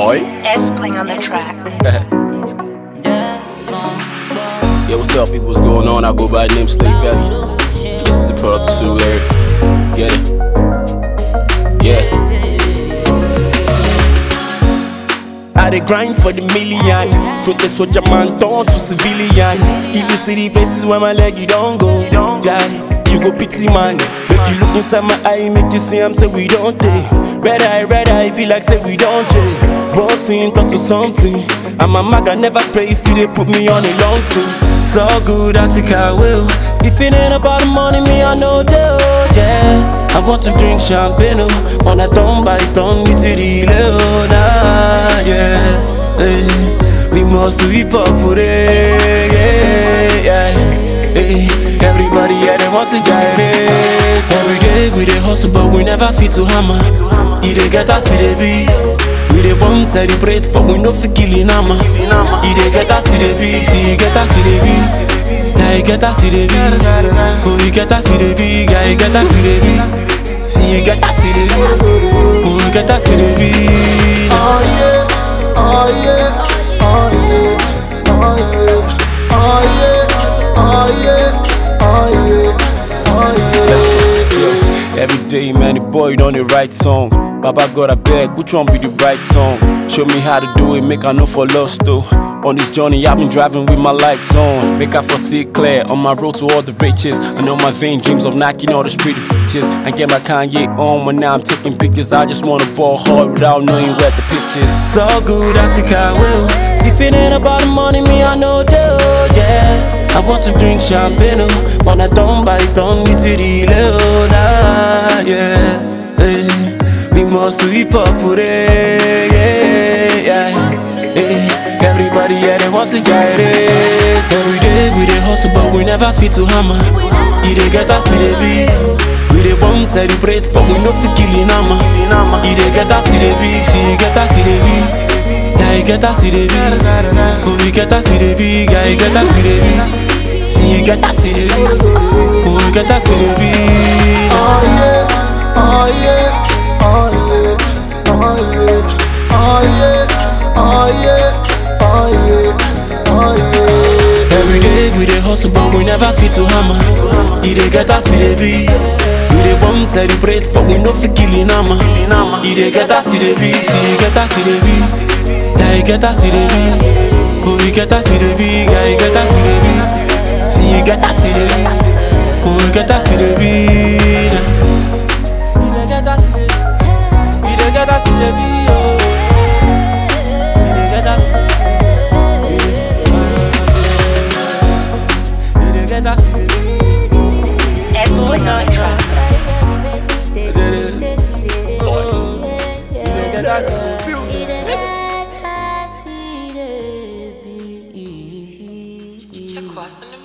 Oi. SBling on the track. Yeah, what's up, people? What's going on? I go by the name Slave Valley. This is the product of Larry. Get it? Yeah. I dey grind for the million. So the soldier man turn to civilian. If you see the places where my leg you don't go, yeah, you go pity man. Make you look inside my eye, make you see I'm say we don't take. Red eye, red eye, be like say we don't take. One thing got to something. And my maga never play, still they put me on a long thing. So good, I think I will. If it ain't about the money, me I know deal, yeah. I want to drink champagne, oh, on a ton by ton, with the nah, yeah. Hey, we must be popular, yeah, yeah. Hey, everybody, yeah, they want to gyrate. Every day we dey hustle, but we never fit to hammer. He dey get us, he dey be. We dey bomb celebrate, but we no fit kill in hammer. Dey get us, he dey be. See, get us, he dey be. Yeah, he get us, he dey be. Oh, he get us, he dey be. Yeah, he get us, dey be. See, he get us, he dey be. Oh, he get us, he dey be. Oh yeah, oh yeah, oh yeah, oh yeah, oh yeah, oh Every day, man, the boy on the right song. Baba God, I beg, which one be the right song? Show me how to do it, make I know for lost though. On this journey, I've been driving with my lights on. Make I foresee clear on my road to all the riches. I know my vain dreams of knocking all the street bitches. And get my Kanye on when now I'm taking pictures. I just wanna ball hard without knowing where the pictures. So good, I think I will. If it ain't about the money, me, I know deal, yeah. I want to drink champagne, oh, on a ton by ton, with the nah, yeah. Hey, we must be it, yeah, yeah. Hey, everybody, yeah, they want to gyrate. Every day we dey hustle, but we never fit to hammer. He dey get us, he dey be. We dey bomb celebrate, but we no fit kill in hammer. He dey get us, he dey be. See, get us, he dey be. Yeah, he get us, he dey be. Oh, he get us, he dey be. Yeah, he get us, he dey be. He get he dey. Oh, he get dey be. Oh yeah, oh yeah, oh yeah, oh yeah, oh yeah, oh yeah, oh yeah, oh yeah. Every day we dey hustle, but we never fit to hammer. He dey get dey be. We dey bomb celebrate, but we no fit kill in hammer. He dey get he dey. See, get dey be. Yeah, get he dey. Oh, he get dey be. Yeah, get dey be see you get a see. Oh. You get a see beat. Check what's in the